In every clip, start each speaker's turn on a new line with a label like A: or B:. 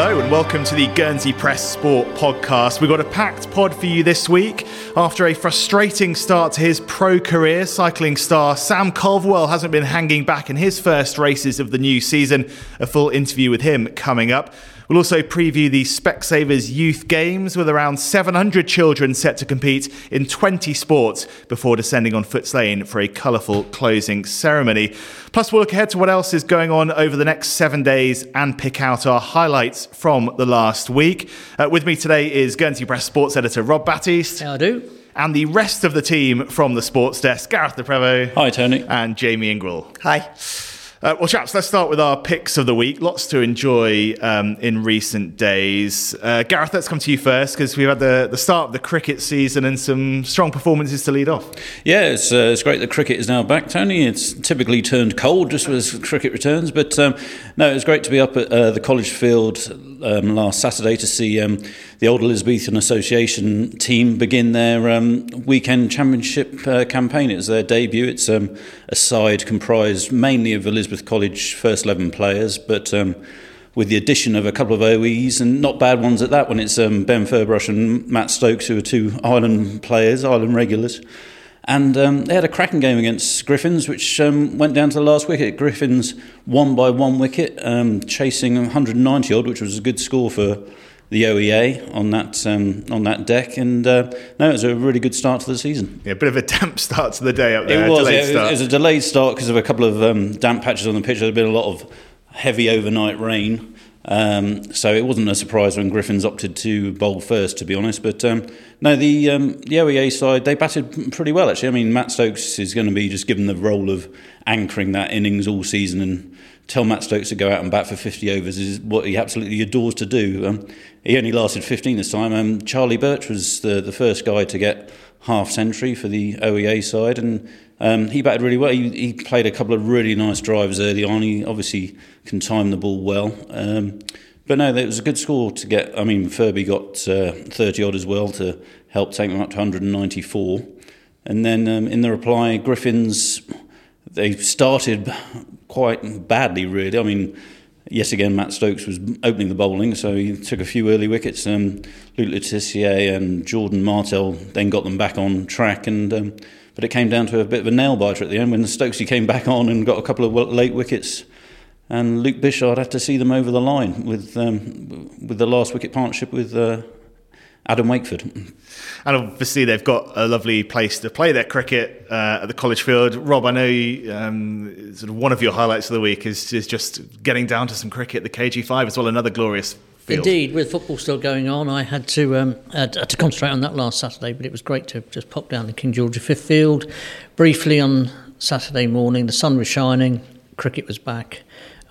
A: Hello and welcome to the Guernsey Press Sport podcast. We've got a packed pod for you this week. After a frustrating start to his pro career, cycling star Sam Culverwell hasn't been hanging back in his first races of the new season. A full interview with him coming up. We'll also preview the Specsavers Youth Games with around 700 children set to compete in 20 sports before descending on Footes Lane for a colourful closing ceremony. Plus, we'll look ahead to what else is going on over the next seven days and pick out our highlights from the last week. Uh, with me today is Guernsey Press Sports Editor Rob Battiste.
B: How do?
A: And the rest of the team from the sports desk, Gareth Le Prevost.
C: Hi, Tony.
A: And Jamie Ingrell.
D: Hi.
A: Uh, well, chaps, let's start with our picks of the week. Lots to enjoy um, in recent days. Uh, Gareth, let's come to you first because we've had the, the start of the cricket season and some strong performances to lead off.
C: Yeah, it's, uh, it's great that cricket is now back, Tony. It's typically turned cold just as cricket returns, but um, no, it was great to be up at uh, the college field um, last Saturday to see um, the Old Elizabethan Association team begin their um, weekend championship uh, campaign. It was their debut. It's um, a side comprised mainly of Elizabeth With college first 11 players, but um, with the addition of a couple of OEs and not bad ones at that when it's um, Ben Furbush and Matt Stokes, who are two Ireland players, Ireland regulars. And um, they had a cracking game against Griffins, which um, went down to the last wicket. Griffins won by one wicket, um, chasing 190 odd, which was a good score for the OEA on that um, on that deck. And uh, no, it was a really good start to the season.
A: Yeah, a bit of a damp start to the day up there.
C: It was. Yeah, it was a delayed start because of a couple of um, damp patches on the pitch. There had been a lot of heavy overnight rain. Um, so it wasn't a surprise when Griffins opted to bowl first, to be honest. But um, no, the um, the OEA side they batted pretty well actually. I mean, Matt Stokes is going to be just given the role of anchoring that innings all season and tell Matt Stokes to go out and bat for 50 overs is what he absolutely adores to do. Um, he only lasted 15 this time. Um, Charlie Birch was the, the first guy to get half century for the OEA side, and um, he batted really well. He, he, played a couple of really nice drives early on. He obviously can time the ball well. Um, but no, it was a good score to get. I mean, Furby got uh, 30 odd as well to help take them up to 194. And then um, in the reply, Griffins, they started quite badly, really. I mean, yet again, Matt Stokes was opening the bowling, so he took a few early wickets. Um, Luke Le Tissier and Jordan Martell then got them back on track, and um, but it came down to a bit of a nail biter at the end when Stokesy came back on and got a couple of late wickets. And Luke Bichard had to see them over the line with um, with the last wicket partnership with uh, Adam Wakeford.
A: And obviously, they've got a lovely place to play their cricket uh, at the college field. Rob, I know um, sort of one of your highlights of the week is, is just getting down to some cricket at the KG5 as well. Another glorious field.
B: Indeed, with football still going on, I had to um, had to concentrate on that last Saturday. But it was great to just pop down to King George V field briefly on Saturday morning. The sun was shining, cricket was back.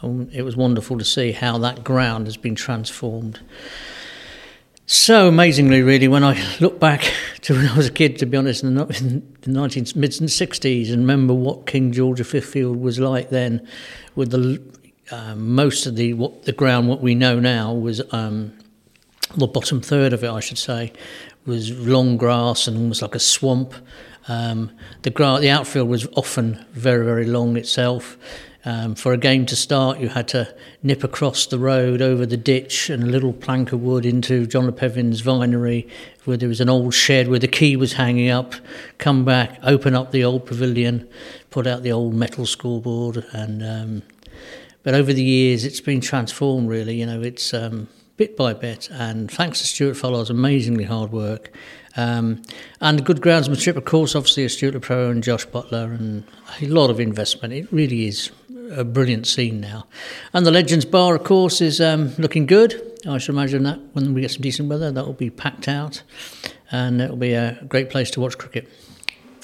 B: And it was wonderful to see how that ground has been transformed so amazingly, really, when I look back to when I was a kid, to be honest, in the, 19, mid 60s, and remember what King George V Field was like then, with the uh, most of the what the ground what we know now was um, the bottom third of it, I should say, was long grass and almost like a swamp. Um, the gra- the outfield was often very very long itself. Um, for a game to start, you had to nip across the road over the ditch and a little plank of wood into John Le Pevin's vinery, where there was an old shed where the key was hanging up. Come back, open up the old pavilion, put out the old metal scoreboard, and um, but over the years it's been transformed. Really, you know, it's um, bit by bit, and thanks to Stuart Fallow's amazingly hard work. Um, and good groundsmanship, of course, obviously, a Stuart Pro and Josh Butler, and a lot of investment. It really is a brilliant scene now. And the Legends Bar, of course, is um, looking good. I should imagine that when we get some decent weather, that will be packed out, and it will be a great place to watch cricket.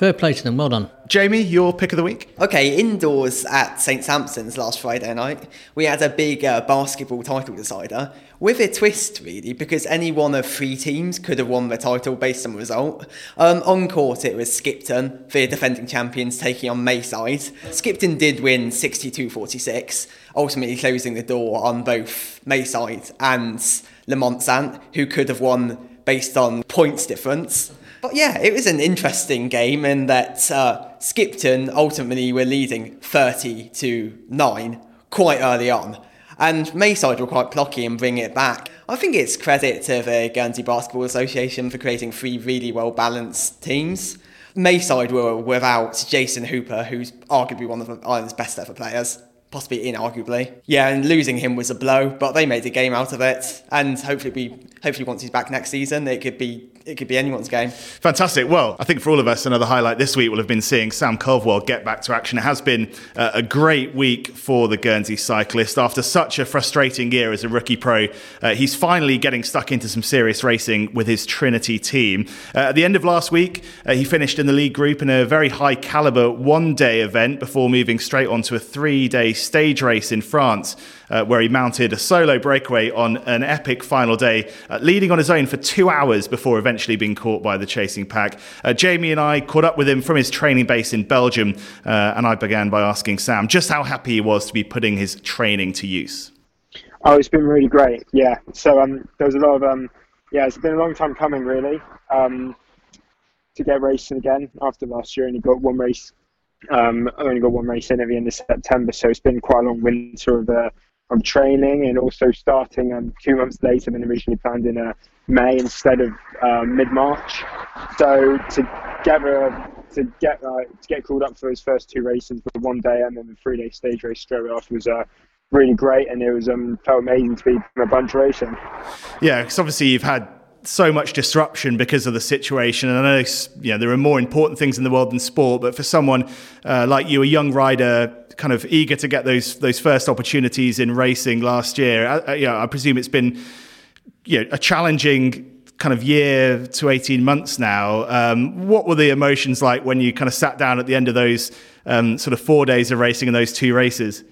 B: Fair play to them. Well done.
A: Jamie, your pick of the week?
D: Okay, indoors at St Sampson's last Friday night, we had a big uh, basketball title decider with a twist, really, because any one of three teams could have won the title based on the result. Um, on court, it was Skipton, the defending champions, taking on Mayside. Skipton did win 62 46, ultimately closing the door on both Mayside and Lamont Sant, who could have won based on points difference. But yeah, it was an interesting game in that uh, Skipton ultimately were leading 30 to 9 quite early on. And Mayside were quite plucky in bringing it back. I think it's credit to the Guernsey Basketball Association for creating three really well balanced teams. Mayside were without Jason Hooper, who's arguably one of Ireland's best ever players possibly inarguably. Yeah, and losing him was a blow, but they made a game out of it, and hopefully we hopefully once he's back next season, it could be it could be anyone's game.
A: Fantastic. Well, I think for all of us, another highlight this week will have been seeing Sam Culverwell get back to action. It has been uh, a great week for the Guernsey cyclist. After such a frustrating year as a rookie pro, uh, he's finally getting stuck into some serious racing with his Trinity team. Uh, at the end of last week, uh, he finished in the league group in a very high caliber one day event before moving straight on to a three day stage race in France uh, where he mounted a solo breakaway on an epic final day, uh, leading on his own for two hours before eventually being caught by the chasing pack. Uh, Jamie and I caught up with him from his training base in Belgium, uh, and I began by asking Sam just how happy he was to be putting his training to use.
E: Oh, it's been really great. Yeah. So um, there was a lot of um, yeah, it's been a long time coming really. Um, to get racing again after last year, only got one race. Um, I only got one race in at the end of September, so it's been quite a long winter of uh, I'm training and also starting um, two months later than originally planned in uh, May instead of uh, mid March. So to get to get uh, to get called up for his first two races, the one day and then the three day stage race straight after was uh, really great, and it was um, felt amazing to be in a bunch racing.
A: Yeah, because obviously you've had so much disruption because of the situation. And I know you know there are more important things in the world than sport, but for someone uh, like you, a young rider kind of eager to get those those first opportunities in racing last year. I, I, you know, I presume it's been you know, a challenging kind of year to 18 months now. Um, what were the emotions like when you kind of sat down at the end of those um, sort of four days of racing in those two races?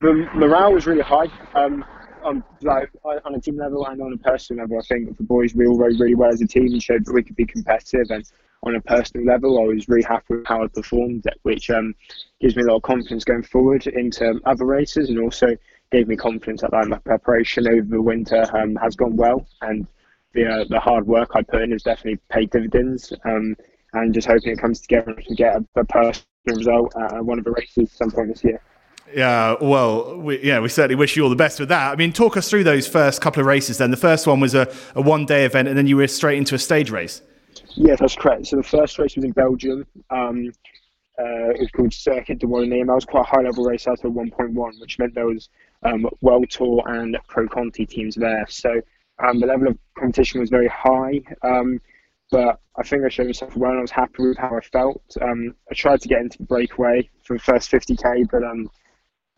E: The morale was really high. Um, on, like, on a team level and on a personal level, I think the boys we all rode really well as a team and showed that we could be competitive and on a personal level, I was really happy with how I performed, which um, gives me a lot of confidence going forward into other races, and also gave me confidence that like, my preparation over the winter um, has gone well, and the uh, the hard work I put in has definitely paid dividends. Um, and just hoping it comes together and we get a, a personal result at one of the races at some point this year.
A: Yeah, well, we, yeah, we certainly wish you all the best with that. I mean, talk us through those first couple of races. Then the first one was a, a one day event, and then you were straight into a stage race.
E: Yeah, that's correct. So the first race was in Belgium. Um, uh, it was called Circuit de Wallonie. That was quite a high level race out of 1.1, which meant there was um, World Tour and Pro Conti teams there. So um, the level of competition was very high. Um, but I think I showed myself well. I was happy with how I felt. Um, I tried to get into the breakaway for the first 50k, but um,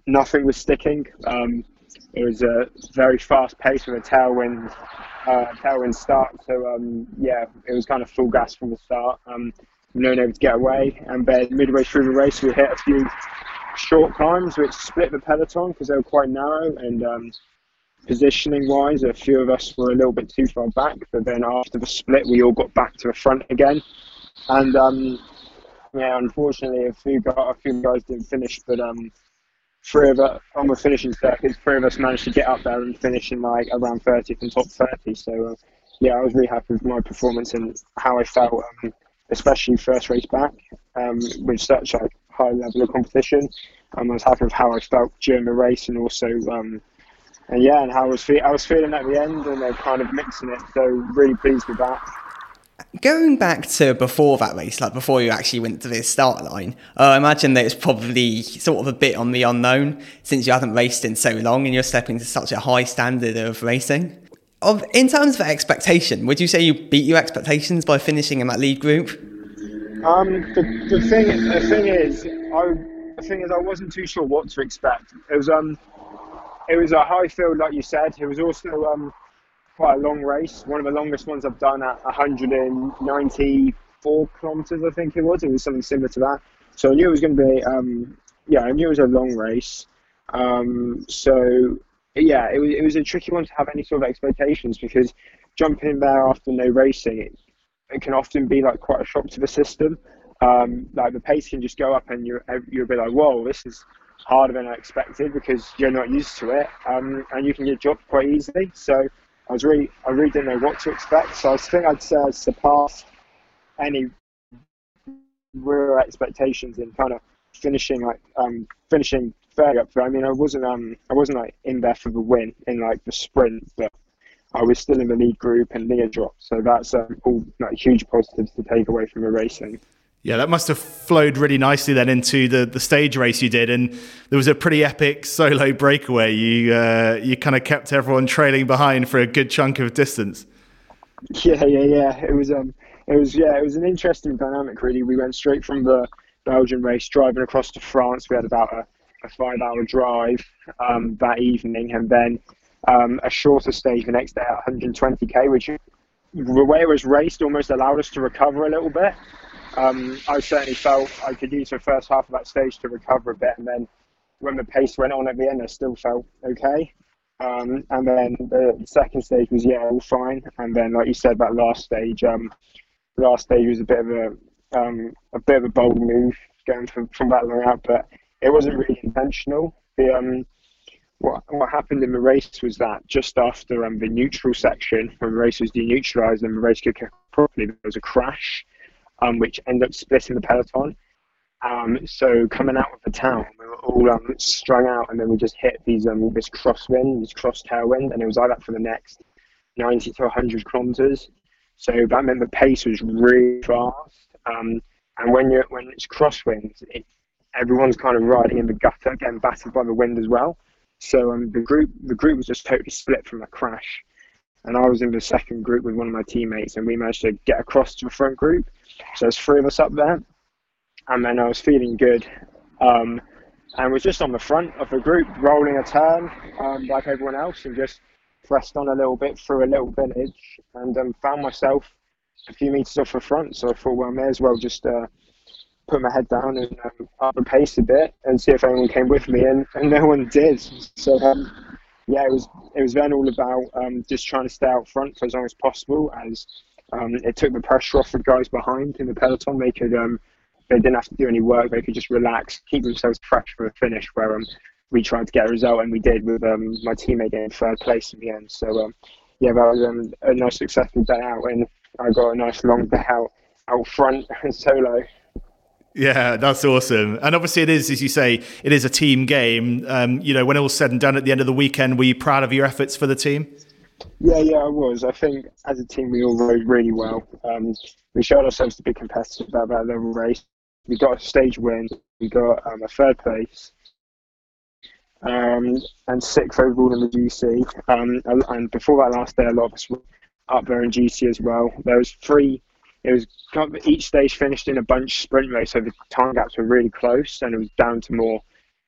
E: nothing was sticking. Um, it was a very fast pace with a tailwind uh, tailwind start. So yeah, it was kind of full gas from the start. Um, no able to get away, and then midway through the race, we hit a few short climbs which split the peloton because they were quite narrow and. Um, positioning wise, a few of us were a little bit too far back, but then after the split, we all got back to the front again. And um, yeah, unfortunately, a few guys, a few guys didn't finish, but um, three of us on the finishing circuit, three of us managed to get up there and finish in like around 30th and top 30. So uh, yeah, I was really happy with my performance and how I felt, um, especially first race back um, with such a high level of competition. Um, I was happy with how I felt during the race and also um, and yeah, and how I was fe- I was feeling at the end and they're kind of mixing it. So really pleased with that.
D: Going back to before that race, like before you actually went to the start line, uh, I imagine that it's probably sort of a bit on the unknown since you haven't raced in so long and you're stepping to such a high standard of racing. Of, in terms of expectation, would you say you beat your expectations by finishing in that lead group?
E: Um, the, the thing, the thing is, I, the thing is, I wasn't too sure what to expect. It was um, it was a high field, like you said. It was also um, quite a long race, one of the longest ones I've done at 194 kilometres, I think it was. It was something similar to that. So I knew it was going to be, um, yeah, I knew it was a long race. Um, so yeah, it was, it was a tricky one to have any sort of expectations because jumping there after no racing, it, it can often be like quite a shock to the system. Um, like the pace can just go up and you're, you'll be like, whoa, this is harder than I expected because you're not used to it, um, and you can get dropped quite easily. So I was really, I really didn't know what to expect. So I think I'd say I surpassed any real expectations in kind of finishing like um, finishing fairly up for. I mean, I wasn't um I wasn't like in there for the win in like the sprint, but I was still in the lead group and Leah dropped, so that's um, all like huge positives to take away from the racing.
A: Yeah, that must have flowed really nicely then into the, the stage race you did, and there was a pretty epic solo breakaway. You uh, you kind of kept everyone trailing behind for a good chunk of distance.
E: Yeah, yeah, yeah. It was um, it was yeah, it was an interesting dynamic. Really, we went straight from the Belgian race, driving across to France. We had about a, a five-hour drive um, that evening, and then um, a shorter stage the next day at 120k, which the way it was raced almost allowed us to recover a little bit. Um, I certainly felt I could use the first half of that stage to recover a bit, and then when the pace went on at the end, I still felt okay. Um, and then the second stage was yeah, all fine. And then, like you said, that last stage, um, last stage was a bit of a um, a bit of a bold move going from, from that long out, but it wasn't really intentional. The um, what what happened in the race was that just after um, the neutral section, when the race was deneutralised and the race could kick properly, there was a crash, um, which ended up splitting the peloton. Um, so coming out of the town, we were all um, strung out, and then we just hit these um, this crosswind, this cross tailwind, and it was like that for the next 90 to 100 kilometers. So that meant the pace was really fast. Um, and when you when it's crosswinds, it, everyone's kind of riding in the gutter, getting battered by the wind as well. So um, the group the group was just totally split from a crash, and I was in the second group with one of my teammates, and we managed to get across to the front group. So there's three of us up there, and then I was feeling good, um, and was just on the front of the group, rolling a turn um, like everyone else, and just pressed on a little bit through a little village, and um, found myself a few meters off the front. So I thought, well, I may as well just uh, put my head down and um, up the pace a bit and see if anyone came with me, and, and no one did. So um, yeah, it was it was then all about um, just trying to stay out front for as long as possible, as um, it took the pressure off the guys behind in the peloton. They could um, they didn't have to do any work; they could just relax, keep themselves fresh for the finish. Where um, we tried to get a result, and we did with my teammate in third place in the end. So yeah, that was a nice successful day out, and I got a nice long day out out front and solo.
A: Yeah, that's awesome. And obviously, it is, as you say, it is a team game. Um, you know, when all's said and done at the end of the weekend, were you proud of your efforts for the team?
E: Yeah, yeah, I was. I think as a team, we all rode really well. Um, we showed ourselves to be competitive at that level race. We got a stage win. We got um, a third place. Um, and sixth overall in the GC. Um, and before that last day, a lot of us were up there in GC as well. There was three it was each stage finished in a bunch sprint race, so the time gaps were really close, and it was down to more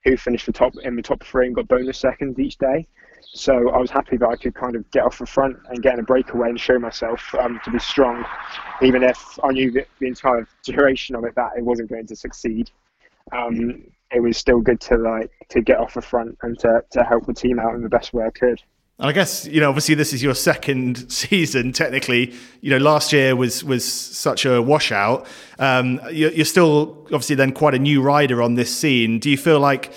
E: who finished the top in the top three and got bonus seconds each day. So I was happy that I could kind of get off the front and get in a breakaway and show myself um, to be strong, even if I knew that the entire duration of it that it wasn't going to succeed. Um, it was still good to like to get off the front and to, to help the team out in the best way I could.
A: And I guess you know, obviously, this is your second season. Technically, you know, last year was was such a washout. Um, you're, you're, still obviously then quite a new rider on this scene. Do you feel like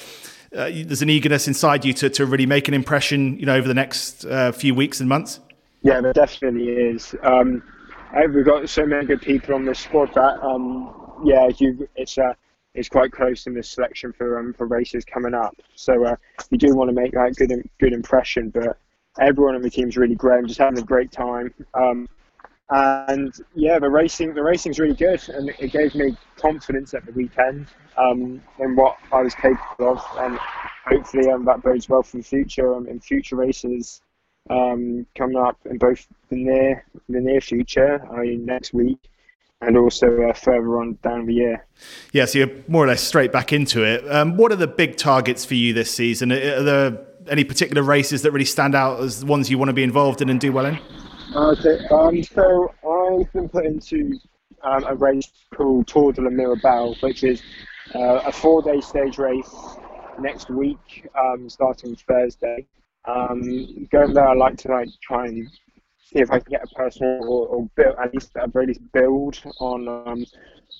A: uh, there's an eagerness inside you to, to really make an impression, you know, over the next uh, few weeks and months?
E: Yeah, there definitely is. Um, we've got so many good people on the squad that, um, yeah, you, it's uh, it's quite close in the selection for um, for races coming up. So uh, you do want to make that good good impression, but everyone on the team's really great. I'm just having a great time. Um, and yeah, the racing the racing's really good, and it gave me confidence at the weekend um, in what I was capable of, and hopefully um, that bodes well for the future um, in future races um, coming up in both the near the near future, I mean next week, and also uh, further on down the year.
A: Yeah, so you're more or less straight back into it. Um, what are the big targets for you this season? Are there any particular races that really stand out as ones you want to be involved in and do well in?
E: Okay, um, so I've been put into um, a race called Tour de la Mirabelle, which is uh, a four-day stage race next week, um, starting Thursday. Um, going there, I like to like try and see if I can get a personal or, or build, at least very least build on um,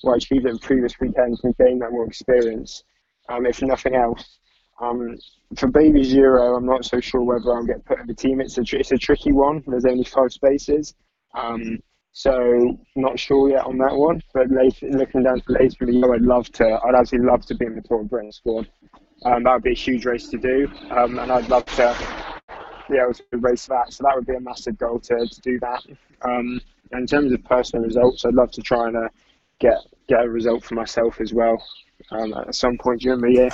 E: what I achieved in previous weekends and gain that more experience. Um, if nothing else, um, for Baby Giro, I'm not so sure whether I'll get put in the team. It's a it's a tricky one. There's only five spaces, um, so not sure yet on that one. But looking down to later in the year, I'd love to. I'd actually love to be in the Tour of Britain squad. Um, that would be a huge race to do, um, and I'd love to be able to race that. So that would be a massive goal to, to do that. Um, in terms of personal results, I'd love to try and uh, get get a result for myself as well um, at some point during the year.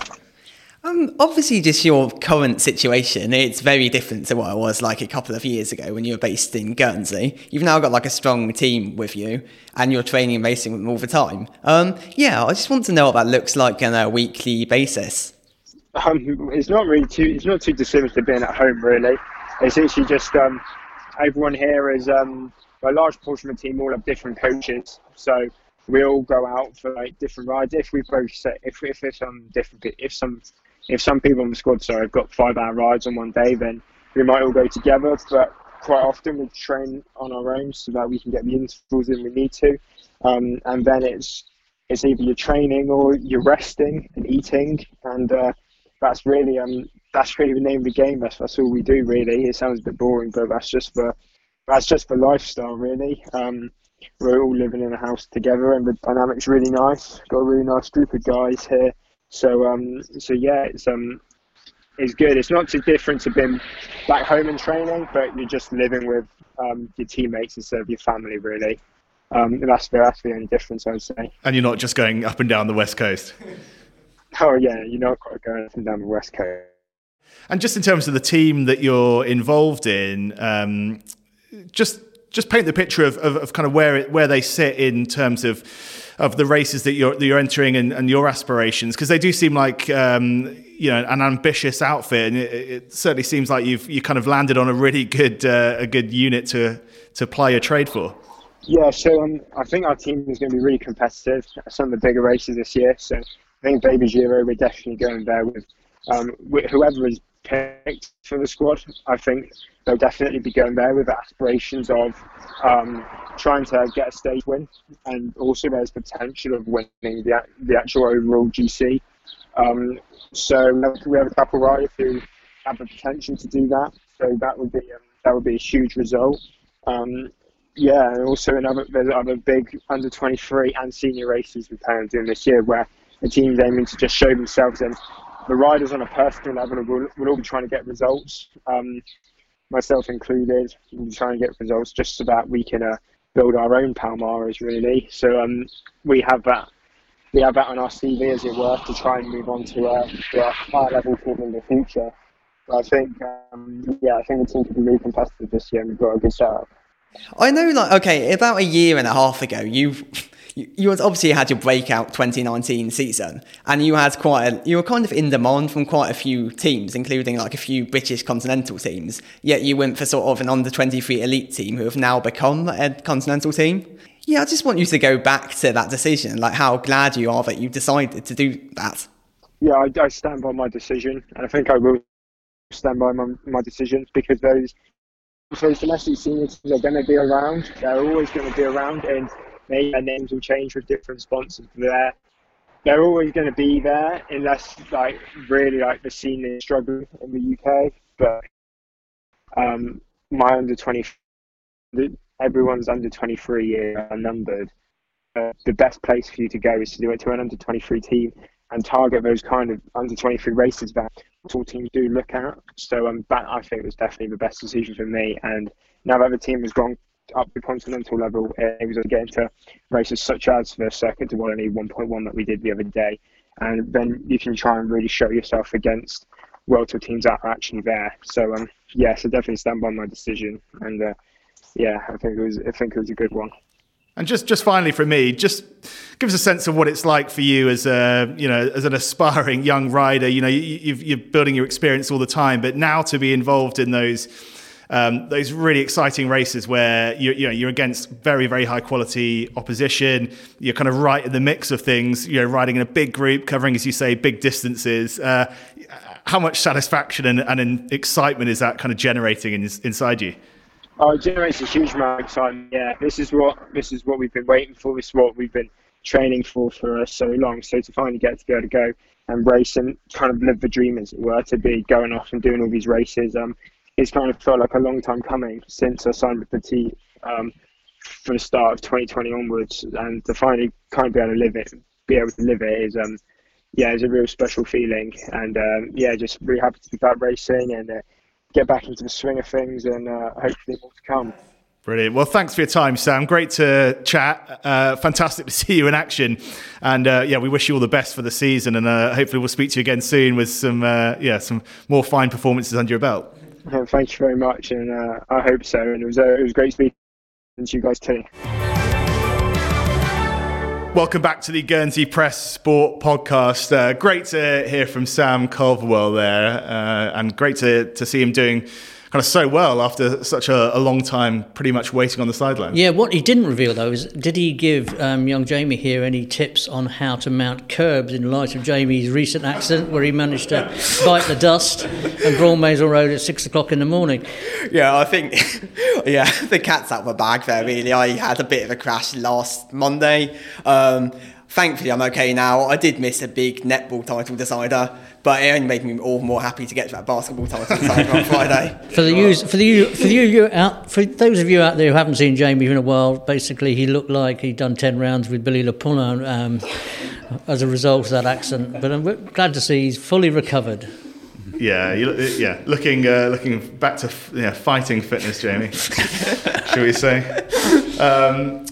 D: Um, obviously, just your current situation, it's very different to what it was like a couple of years ago when you were based in Guernsey. You've now got like a strong team with you, and you're training and racing with them all the time. Um, yeah, I just want to know what that looks like on a weekly basis.
E: Um, it's not really too. It's not too dissimilar to being at home, really. It's actually just um, everyone here is um, a large portion of the team all have different coaches, so we all go out for like different rides. If we both set, if if, if some different, if some if some people in the squad, sorry, have got five hour rides on one day, then we might all go together. But quite often we train on our own so that we can get the intervals in we need to. Um, and then it's it's either you're training or you're resting and eating, and uh, that's really um that's really the name of the game. That's that's all we do really. It sounds a bit boring, but that's just for that's just for lifestyle really. Um, we're all living in a house together, and the dynamic's really nice. Got a really nice group of guys here so um, so yeah, it's um, it's good. It's not too different to being back home and training, but you're just living with um, your teammates instead of your family, really. Um, that's the that's the only difference, I would say.
A: And you're not just going up and down the west coast.
E: oh yeah, you're not quite going up and down the west coast.
A: And just in terms of the team that you're involved in, um, just just paint the picture of, of, of kind of where it, where they sit in terms of of the races that you're that you're entering and, and your aspirations because they do seem like um, you know an ambitious outfit and it, it, certainly seems like you've you kind of landed on a really good uh, a good unit to to play your trade for.
E: Yeah, so um, I think our team is going to be really competitive. Some of the bigger races this year, so I think Baby Giro we're definitely going there with um, whoever is picked for the squad. I think they'll definitely be going there with aspirations of um, trying to get a stage win, and also there's potential of winning the, the actual overall GC. Um, so we have a couple riders who have the potential to do that. So that would be um, that would be a huge result. Um, yeah, and also another there's other big under 23 and senior races we plan on doing this year where the team's aiming to just show themselves and the riders on a personal level will, will all be trying to get results. Um, myself included, we'll be trying to get results just so that we can uh, build our own Palmares really. So um, we have that we have that on our CV as it were to try and move on to, uh, to a higher level team in the future. But I think um, yeah, I think the team could be really competitive this year and we've got a good setup.
D: I know, like, okay, about a year and a half ago, you've you, you obviously had your breakout 2019 season, and you had quite a, you were kind of in demand from quite a few teams, including like a few British continental teams. Yet you went for sort of an under 23 elite team who have now become a continental team. Yeah, I just want you to go back to that decision, like how glad you are that you decided to do that.
E: Yeah, I, I stand by my decision, and I think I will stand by my, my decisions because those those domestic senior teams are going to be around. They're always going to be around, and maybe their names will change with different sponsors. There, they're always going to be there unless like really like the scene is struggling in the UK. But um, my under twenty, everyone's under twenty three year are numbered. Uh, the best place for you to go is to do it to an under twenty three team and target those kind of under twenty three races that all teams do look at. So um, that I think was definitely the best decision for me. And now that the team has gone up the continental level, it was get into races such as the Circuit de Wallonie 1.1 that we did the other day, and then you can try and really show yourself against World Tour teams that are actually there. So um, yeah, so definitely stand by my decision, and uh, yeah, I think it was I think it was a good one.
A: And just, just finally for me, just give us a sense of what it's like for you as a, you know, as an aspiring young rider. You know, you, are building your experience all the time, but now to be involved in those um, those really exciting races where you, you know you're against very very high quality opposition. You're kind of right in the mix of things. You know, riding in a big group, covering as you say big distances. Uh, how much satisfaction and, and, excitement is that kind of generating in, inside you?
E: Oh, it generates a huge amount of excitement. Yeah, this is what this is what we've been waiting for. This is what we've been training for for so long. So to finally get to be able to go and race and kind of live the dream, as it were, to be going off and doing all these races. Um, it's kind of felt like a long time coming since I signed with the team um, for the start of 2020 onwards, and to finally kind of be able to live it, be able to live it is um, yeah, it's a real special feeling. And um, yeah, just really happy to be back racing and uh, get back into the swing of things and uh, hopefully more to come.
A: Brilliant. Well, thanks for your time, Sam. Great to chat. Uh, fantastic to see you in action. And uh, yeah, we wish you all the best for the season. And uh, hopefully, we'll speak to you again soon with some uh, yeah some more fine performances under your belt.
E: Thank you very much, and uh, I hope so. And it was uh, it was great speaking to you guys too.
A: Welcome back to the Guernsey Press Sport podcast. Uh, great to hear from Sam Culverwell there, uh, and great to, to see him doing kind of so well after such a, a, long time, pretty much waiting on the sideline.
B: Yeah, what he didn't reveal though is did he give um, young Jamie here any tips on how to mount curbs in light of Jamie's recent accident where he managed to bite the dust and Braun Mazel Road at six o'clock in the morning?
D: Yeah, I think, yeah, the cat's out of the bag there, really. I had a bit of a crash last Monday. Um, thankfully, I'm okay now. I did miss a big netball title decider but it only made me all more happy to get to that basketball title on Friday.
B: For the use, for the for the you out, for those of you out there who haven't seen Jamie in a while, basically he looked like he'd done ten rounds with Billy Lepoulin um, as a result of that accident. But I'm glad to see he's fully recovered.
A: Yeah, you, yeah, looking uh, looking back to yeah, fighting fitness, Jamie. Shall we say? Um,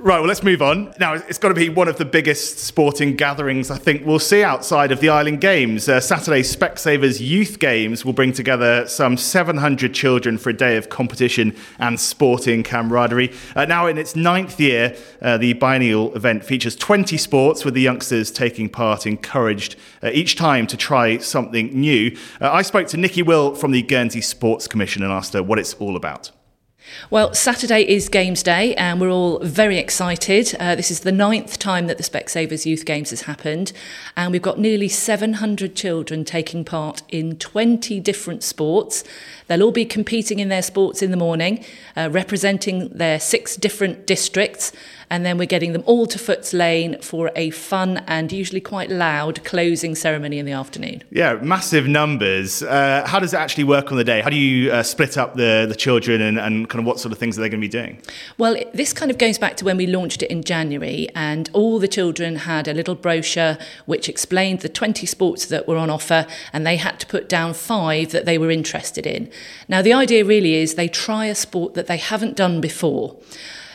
A: Right, well, let's move on. Now, it's got to be one of the biggest sporting gatherings I think we'll see outside of the Island Games. Uh, Saturday's Specsavers Youth Games will bring together some 700 children for a day of competition and sporting camaraderie. Uh, now, in its ninth year, uh, the biennial event features 20 sports with the youngsters taking part, encouraged uh, each time to try something new. Uh, I spoke to Nikki Will from the Guernsey Sports Commission and asked her what it's all about.
F: Well, Saturday is Games Day, and we're all very excited. Uh, this is the ninth time that the Specsavers Youth Games has happened, and we've got nearly 700 children taking part in 20 different sports. They'll all be competing in their sports in the morning, uh, representing their six different districts, and then we're getting them all to Footes Lane for a fun and usually quite loud closing ceremony in the afternoon.
A: Yeah, massive numbers. Uh, how does it actually work on the day? How do you uh, split up the, the children and, and kind of what sort of things are they going to be doing?
F: Well, it, this kind of goes back to when we launched it in January, and all the children had a little brochure which explained the 20 sports that were on offer, and they had to put down five that they were interested in. Now, the idea really is they try a sport that they haven't done before.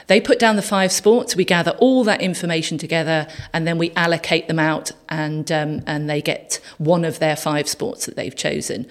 F: They put down the five sports, we gather all that information together, and then we allocate them out, and, um, and they get one of their five sports that they've chosen.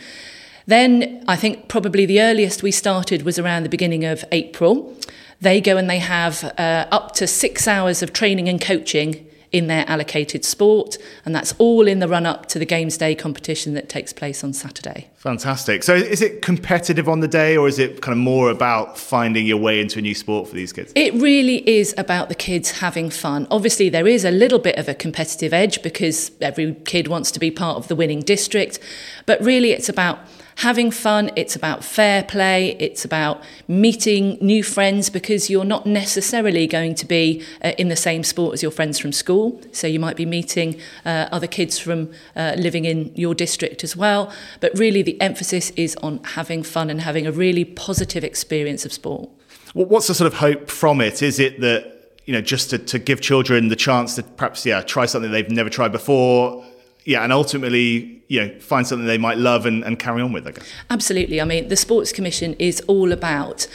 F: Then I think probably the earliest we started was around the beginning of April. They go and they have uh, up to six hours of training and coaching in their allocated sport, and that's all in the run up to the Games Day competition that takes place on Saturday.
A: Fantastic. So, is it competitive on the day, or is it kind of more about finding your way into a new sport for these kids?
F: It really is about the kids having fun. Obviously, there is a little bit of a competitive edge because every kid wants to be part of the winning district, but really it's about having fun, it's about fair play, it's about meeting new friends because you're not necessarily going to be uh, in the same sport as your friends from school. So you might be meeting uh, other kids from uh, living in your district as well. But really, the emphasis is on having fun and having a really positive experience of sport.
A: What's the sort of hope from it? Is it that you know, just to, to give children the chance to perhaps, yeah, try something they've never tried before, yeah, and ultimately, you know, find something they might love and, and carry on with, I guess.
F: Absolutely. I mean, the Sports Commission is all about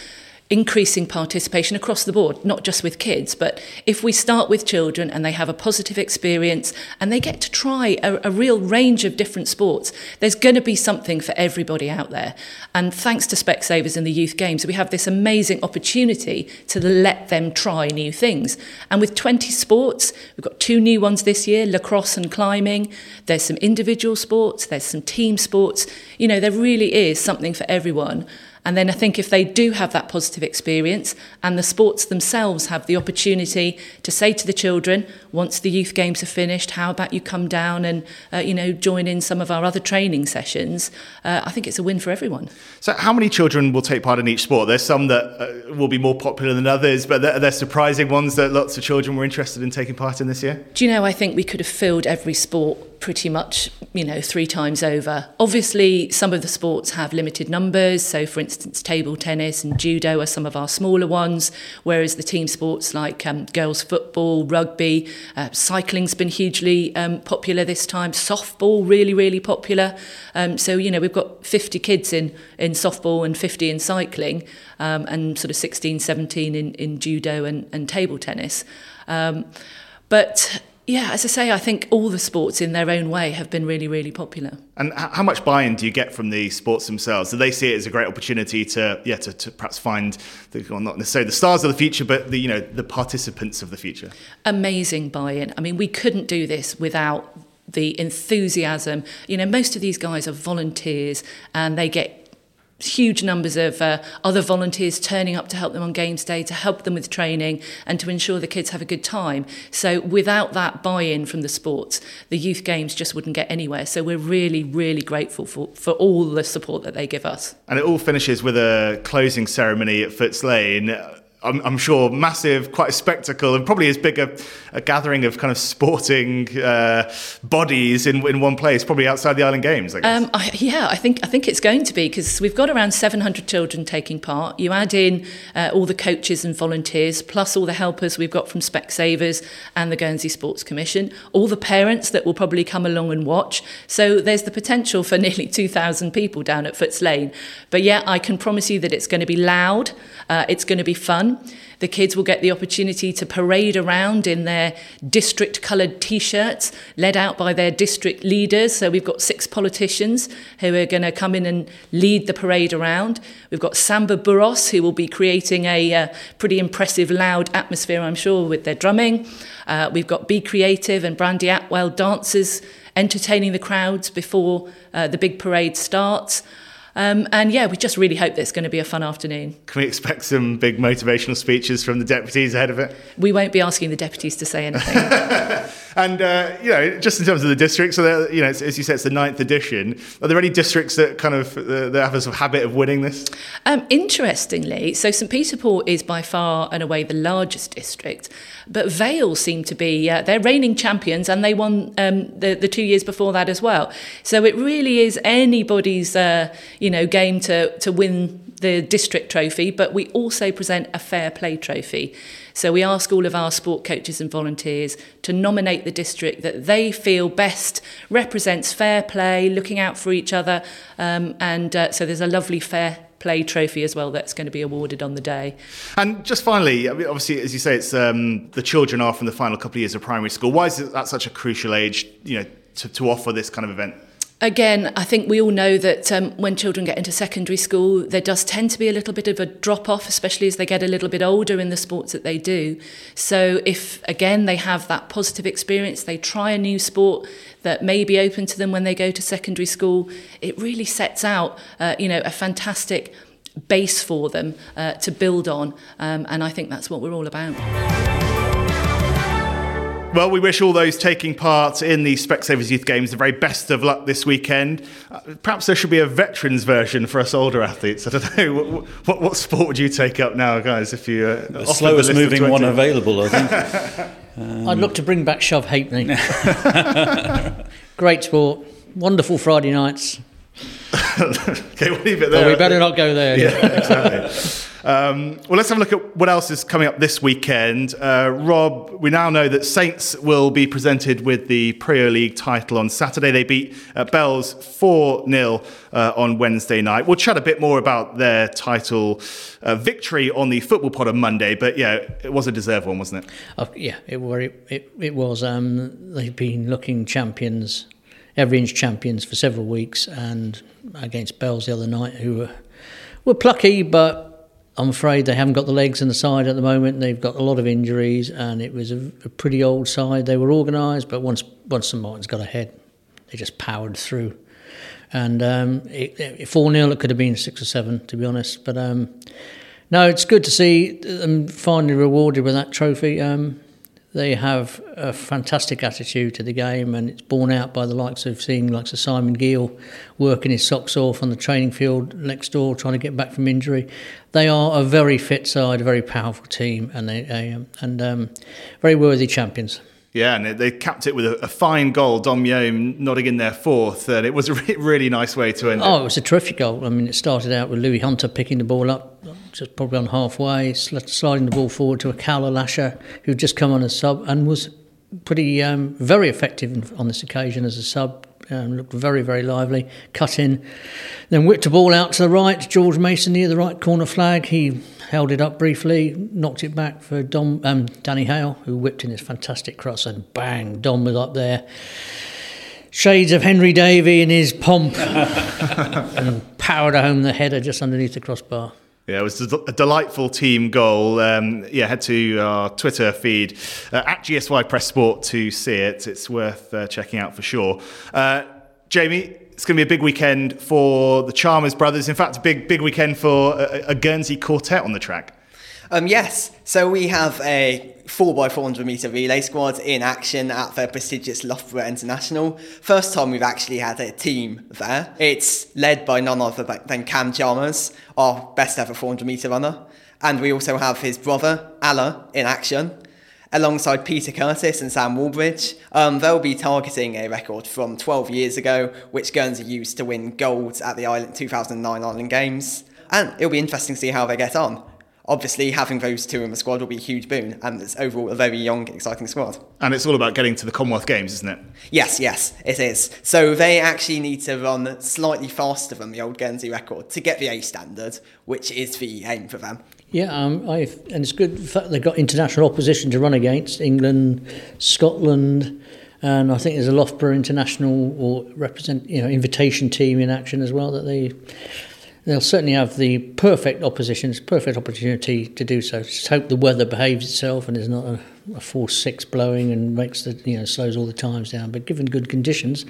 F: increasing participation across the board, not just with kids, but if we start with children and they have a positive experience and they get to try a, a real range of different sports, there's going to be something for everybody out there. And thanks to Specsavers and the Youth Games, we have this amazing opportunity to let them try new things. And with 20 sports, we've got two new ones this year, lacrosse and climbing. There's some individual sports, there's some team sports. You know, there really is something for everyone. And then I think if they do have that positive experience and the sports themselves have the opportunity to say to the children, once the youth games are finished, how about you come down and, uh, you know, join in some of our other training sessions, uh, I think it's a win for everyone.
A: So how many children will take part in each sport? There's some that uh, will be more popular than others, but are there surprising ones that lots of children were interested in taking part in this year?
F: Do you know, I think we could have filled every sport pretty much, you know, three times over. Obviously, some of the sports have limited numbers. So, for instance, table tennis and judo are some of our smaller ones, whereas the team sports like um, girls' football, rugby, uh, cycling's been hugely um, popular this time. Softball really, really popular. Um, so, you know, we've got 50 kids in in softball and 50 in cycling, um, and sort of 16, 17 in in judo and, and table tennis. Um, but yeah, as I say, I think all the sports in their own way have been really, really popular.
A: And how much buy-in do you get from the sports themselves? Do they see it as a great opportunity to, yeah, to, to perhaps find, the, well, not necessarily the stars of the future, but the, you know, the participants of the future?
F: Amazing buy-in. I mean, we couldn't do this without the enthusiasm. You know, most of these guys are volunteers, and they get huge numbers of uh, other volunteers turning up to help them on games day, to help them with training, and to ensure the kids have a good time. So, without that buy in from the sports, the youth games just wouldn't get anywhere. So, we're really, really grateful for, for all the support that they give us.
A: And it all finishes with a closing ceremony at Footes Lane. I'm, I'm, sure, massive, quite a spectacle, and probably as big a, a gathering of kind of sporting uh, bodies in, in one place, probably outside the Island Games. I guess.
F: Um, I, yeah, I think I think it's going to be because we've got around 700 children taking part. You add in uh, all the coaches and volunteers, plus all the helpers we've got from Specsavers and the Guernsey Sports Commission, all the parents that will probably come along and watch. So there's the potential for nearly 2,000 people down at Footes Lane. But yeah, I can promise you that it's going to be loud. Uh, it's going to be fun. The kids will get the opportunity to parade around in their district coloured t shirts, led out by their district leaders. So we've got six politicians who are going to come in and lead the parade around. We've got Samba Burros, who will be creating a uh, pretty impressive, loud atmosphere, I'm sure, with their drumming. Uh, we've got Be Creative and Brandy Atwell dancers entertaining the crowds before uh, the big parade starts. Um, and yeah, we just really hope that it's going to be a fun afternoon.
A: Can we expect some big motivational speeches from the deputies ahead of it?
F: We won't be asking the deputies to say anything.
A: and uh, you know, just in terms of the districts, so you know, as you said, it's the ninth edition. Are there any districts that kind of uh, that have a sort of habit of winning this?
F: Um, interestingly, so St Peter Port is by far and away the largest district, but Vale seem to be uh, they're reigning champions, and they won um, the the two years before that as well. So it really is anybody's uh, you know game to to win the district trophy, but we also present a fair play trophy. So we ask all of our sport coaches and volunteers to nominate the district that they feel best represents fair play, looking out for each other, um, and uh, so there's a lovely fair play trophy as well that's going to be awarded on the day.
A: And just finally, obviously, as you say, it's um, the children are from the final couple of years of primary school. Why is that such a crucial age, you know, to, to offer this kind of event?
F: Again, I think we all know that um, when children get into secondary school, there does tend to be a little bit of a drop off, especially as they get a little bit older in the sports that they do. So, if again they have that positive experience, they try a new sport that may be open to them when they go to secondary school, it really sets out, uh, you know, a fantastic base for them uh, to build on. Um, and I think that's what we're all about.
A: Well, we wish all those taking part in the Specsavers Youth Games the very best of luck this weekend. Uh, perhaps there should be a veterans version for us older athletes. I don't know. What, what, what sport would you take up now, guys, if you. Uh,
C: the slowest the moving one available, I think.
B: um, I'd look to bring back Shove Halfpenny. Great sport. Wonderful Friday nights.
A: okay, we'll leave it there.
B: Well, we better not go there.
A: Yeah, exactly. Um, well, let's have a look at what else is coming up this weekend. Uh, Rob, we now know that Saints will be presented with the Premier League title on Saturday. They beat uh, Bells 4 0 uh, on Wednesday night. We'll chat a bit more about their title uh, victory on the football pod on Monday, but yeah, it was a deserved one, wasn't it?
B: Yeah, it, it, it, it was. Um, they've been looking champions every inch champions for several weeks, and against Bells the other night, who were, were plucky, but I'm afraid they haven't got the legs in the side at the moment. They've got a lot of injuries, and it was a, a pretty old side. They were organised, but once once St Martin's got ahead, they just powered through. And um, four 0 it could have been six or seven, to be honest. But um, no, it's good to see them finally rewarded with that trophy. Um, they have a fantastic attitude to the game, and it's borne out by the likes of seeing likes of Simon Gill working his socks off on the training field next door, trying to get back from injury. They are a very fit side, a very powerful team, and they, um, and um, very worthy champions.
A: Yeah, and they capped it with a, a fine goal. Dom Yome nodding in their fourth, and it was a really nice way to end
B: Oh,
A: it.
B: it was a terrific goal. I mean, it started out with Louis Hunter picking the ball up, just probably on halfway, sliding the ball forward to a Cowler Lasher, who'd just come on as sub and was pretty um, very effective on this occasion as a sub. Um, looked very, very lively. Cut in, then whipped the ball out to the right. George Mason near the right corner flag. He held it up briefly, knocked it back for Dom, um, Danny Hale, who whipped in his fantastic cross, and bang, Dom was up there. Shades of Henry Davy in his pomp, and powered home the header just underneath the crossbar.
A: Yeah, it was a delightful team goal. Um, yeah, head to our Twitter feed uh, at GSY Press Sport to see it. It's worth uh, checking out for sure. Uh, Jamie, it's going to be a big weekend for the Chalmers brothers. In fact, a big, big weekend for a, a Guernsey quartet on the track.
D: Um, yes, so we have a 4x400 metre relay squad in action at the prestigious Loughborough International. First time we've actually had a team there. It's led by none other than Cam Chalmers, our best ever 400 metre runner. And we also have his brother, Alla, in action. Alongside Peter Curtis and Sam Wallbridge, um, they'll be targeting a record from 12 years ago, which Guernsey used to win gold at the Island 2009 Island Games. And it'll be interesting to see how they get on obviously having those two in the squad will be a huge boon and it's overall a very young exciting squad.
A: And it's all about getting to the commonwealth games isn't it?
D: Yes yes it is. So they actually need to run slightly faster than the old guernsey record to get the a standard which is the aim for them.
B: Yeah, um, and it's good the fact they've got international opposition to run against England, Scotland, and I think there's a Loughborough international or represent you know invitation team in action as well that they they'll certainly have the perfect oppositions, perfect opportunity to do so. Just hope the weather behaves itself and there's not a, a force six blowing and makes the you know slows all the times down. But given good conditions,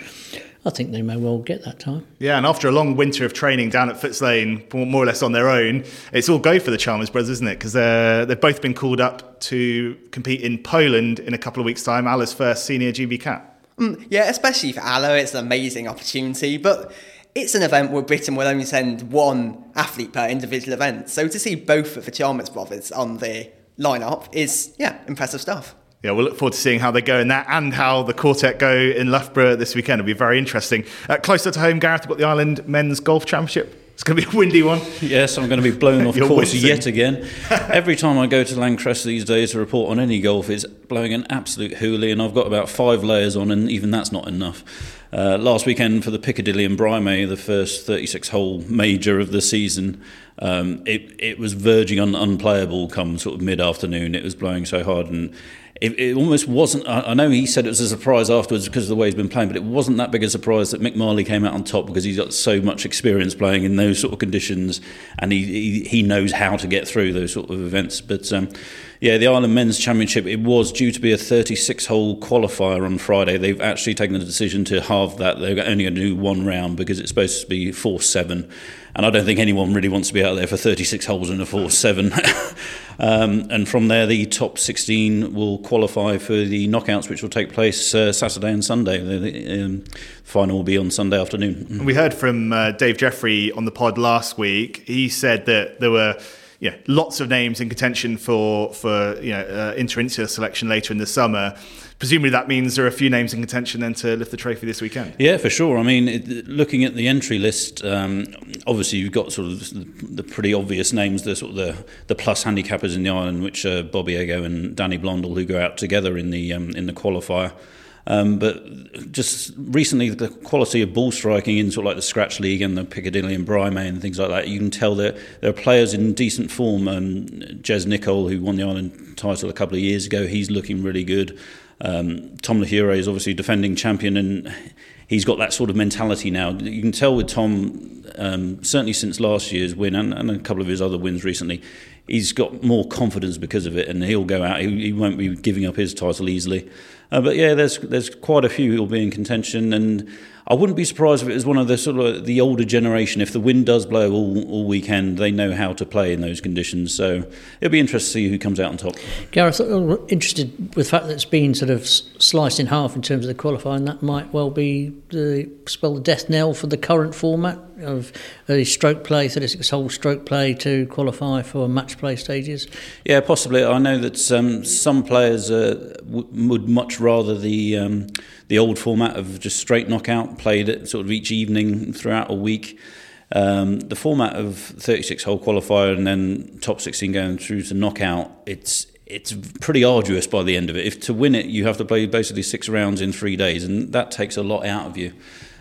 B: I think they may well get that time.
A: Yeah, and after a long winter of training down at Footes Lane, more or less on their own, it's all go for the Chalmers brothers, isn't it? Because they've both been called up to compete in Poland in a couple of weeks' time, Alla's first senior GB cap.
D: Mm, yeah, especially for Alla, it's an amazing opportunity, but it's an event where Britain will only send one athlete per individual event. So to see both of the Chalmers brothers on the lineup is, yeah, impressive stuff.
A: Yeah, we'll look forward to seeing how they go in that and how the quartet go in Loughborough this weekend. It'll be very interesting. Uh, closer to home, Gareth, we've got the Island Men's Golf Championship. It's going to be a windy one.
C: Yes, I'm going to be blown off
A: You're
C: course
A: wincing.
C: yet again. Every time I go to L'Ancresse these days to report on any golf, it's blowing an absolute hoolie, and I've got about five layers on, and even that's not enough. Uh, last weekend for the Piccadilly and Brymay, the first 36 hole major of the season, um, it, it was verging on unplayable come sort of mid afternoon. It was blowing so hard, and it, it almost wasn't. I, I know he said it was a surprise afterwards because of the way he's been playing, but it wasn't that big a surprise that Mick Marley came out on top because he's got so much experience playing in those sort of conditions, and he he, he knows how to get through those sort of events. But um, yeah, the Ireland Men's Championship it was due to be a 36-hole qualifier on Friday. They've actually taken the decision to halve that. They're only going to do one round because it's supposed to be four-seven, and I don't think anyone really wants to be out there for 36 holes in a four-seven. um, and from there, the top 16 will qualify for the knockouts, which will take place uh, Saturday and Sunday. The, the um, final will be on Sunday afternoon.
A: We heard from uh, Dave Jeffrey on the pod last week. He said that there were yeah, lots of names in contention for for you know uh, selection later in the summer. Presumably that means there are a few names in contention then to lift the trophy this weekend.
C: Yeah, for sure. I mean, it, looking at the entry list, um, obviously you've got sort of the pretty obvious names, the sort of the, the plus handicappers in the island, which are Bobby Ego and Danny Blondell, who go out together in the um, in the qualifier. Um, but just recently, the quality of ball striking in sort of like the Scratch League and the Piccadilly and Brymay and things like that, you can tell that there are players in decent form. Um, Jez Nicol, who won the Island title a couple of years ago, he's looking really good. Um, Tom Le Huray is obviously defending champion and he's got that sort of mentality now. You can tell with Tom, um, certainly since last year's win and, and a couple of his other wins recently, he's got more confidence because of it, and he'll go out. He, he won't be giving up his title easily. Uh, but yeah, there's there's quite a few who'll be in contention, and I wouldn't be surprised if it was one of the sort of the older generation. If the wind does blow all, all weekend, they know how to play in those conditions. So it'll be interesting to see who comes out on top.
B: Gareth, I'm interested with the fact that it's been sort of sliced in half in terms of the qualifying. That might well be the spell the death knell for the current format. of early stroke play, 36 hole stroke play to qualify for match play stages?
C: Yeah, possibly. I know that um, some players uh, w- would much rather the um, the old format of just straight knockout, played it sort of each evening throughout a week. Um, the format of 36 hole qualifier and then top 16 going through to knockout, it's it's pretty arduous by the end of it. If to win it, you have to play basically six rounds in three days, and that takes a lot out of you.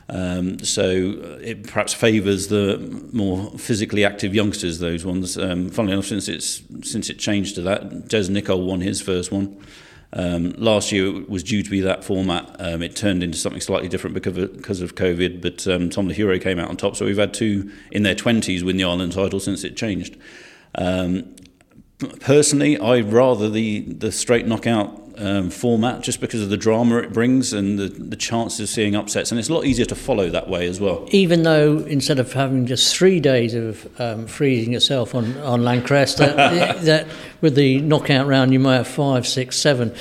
C: Um, so it perhaps favours the more physically active youngsters. Those ones. Um, funnily enough, since it's since it changed to that, Des Nicol won his first one. Um, last year it was due to be that format. Um, it turned into something slightly different because of, because of COVID. But um, Tom Lochero came out on top. So we've had two in their twenties win the Ireland title since it changed. Um, personally, I rather the the straight knockout um, format just because of the drama it brings and the, the chances of seeing upsets, and it's a lot easier to follow that way as well.
B: Even though instead of having just three days of um, freezing yourself on on L'Ancresse, that, that with the knockout round you might have five, six, seven.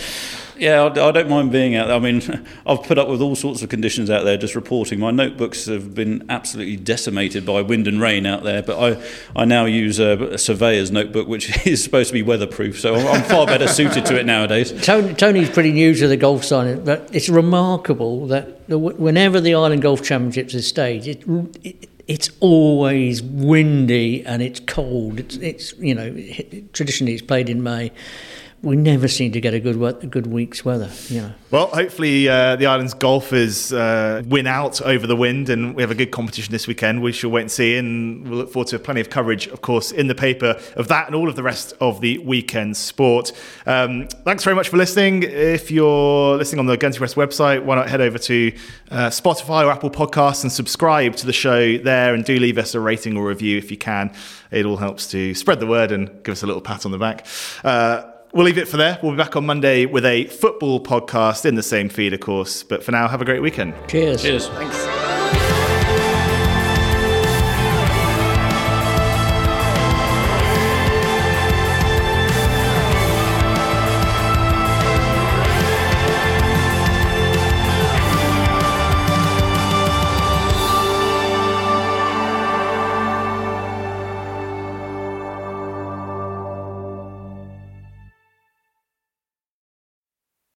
C: Yeah, I, don't mind being out there. I mean, I've put up with all sorts of conditions out there just reporting. My notebooks have been absolutely decimated by wind and rain out there, but I, I now use a, a surveyor's notebook, which is supposed to be weatherproof, so I'm, far better suited to it nowadays.
B: Tony, Tony's pretty new to the golf side, but it's remarkable that whenever the Ireland Golf Championships is staged, it, it it's always windy and it's cold. It's, it's you know, traditionally it's played in May we never seem to get a good good week's weather. You know.
A: Well, hopefully uh, the island's golfers uh, win out over the wind, and we have a good competition this weekend. We shall wait and see, and we'll look forward to plenty of coverage, of course, in the paper of that and all of the rest of the weekend sport. Um, thanks very much for listening. If you're listening on the Guernsey Press website, why not head over to uh, Spotify or Apple Podcasts and subscribe to the show there, and do leave us a rating or review if you can. It all helps to spread the word and give us a little pat on the back. We'll leave it for there. We'll be back on Monday with a football podcast in the same feed, of course. But for now, have a great weekend.
B: Cheers.
C: Cheers.
D: Thanks.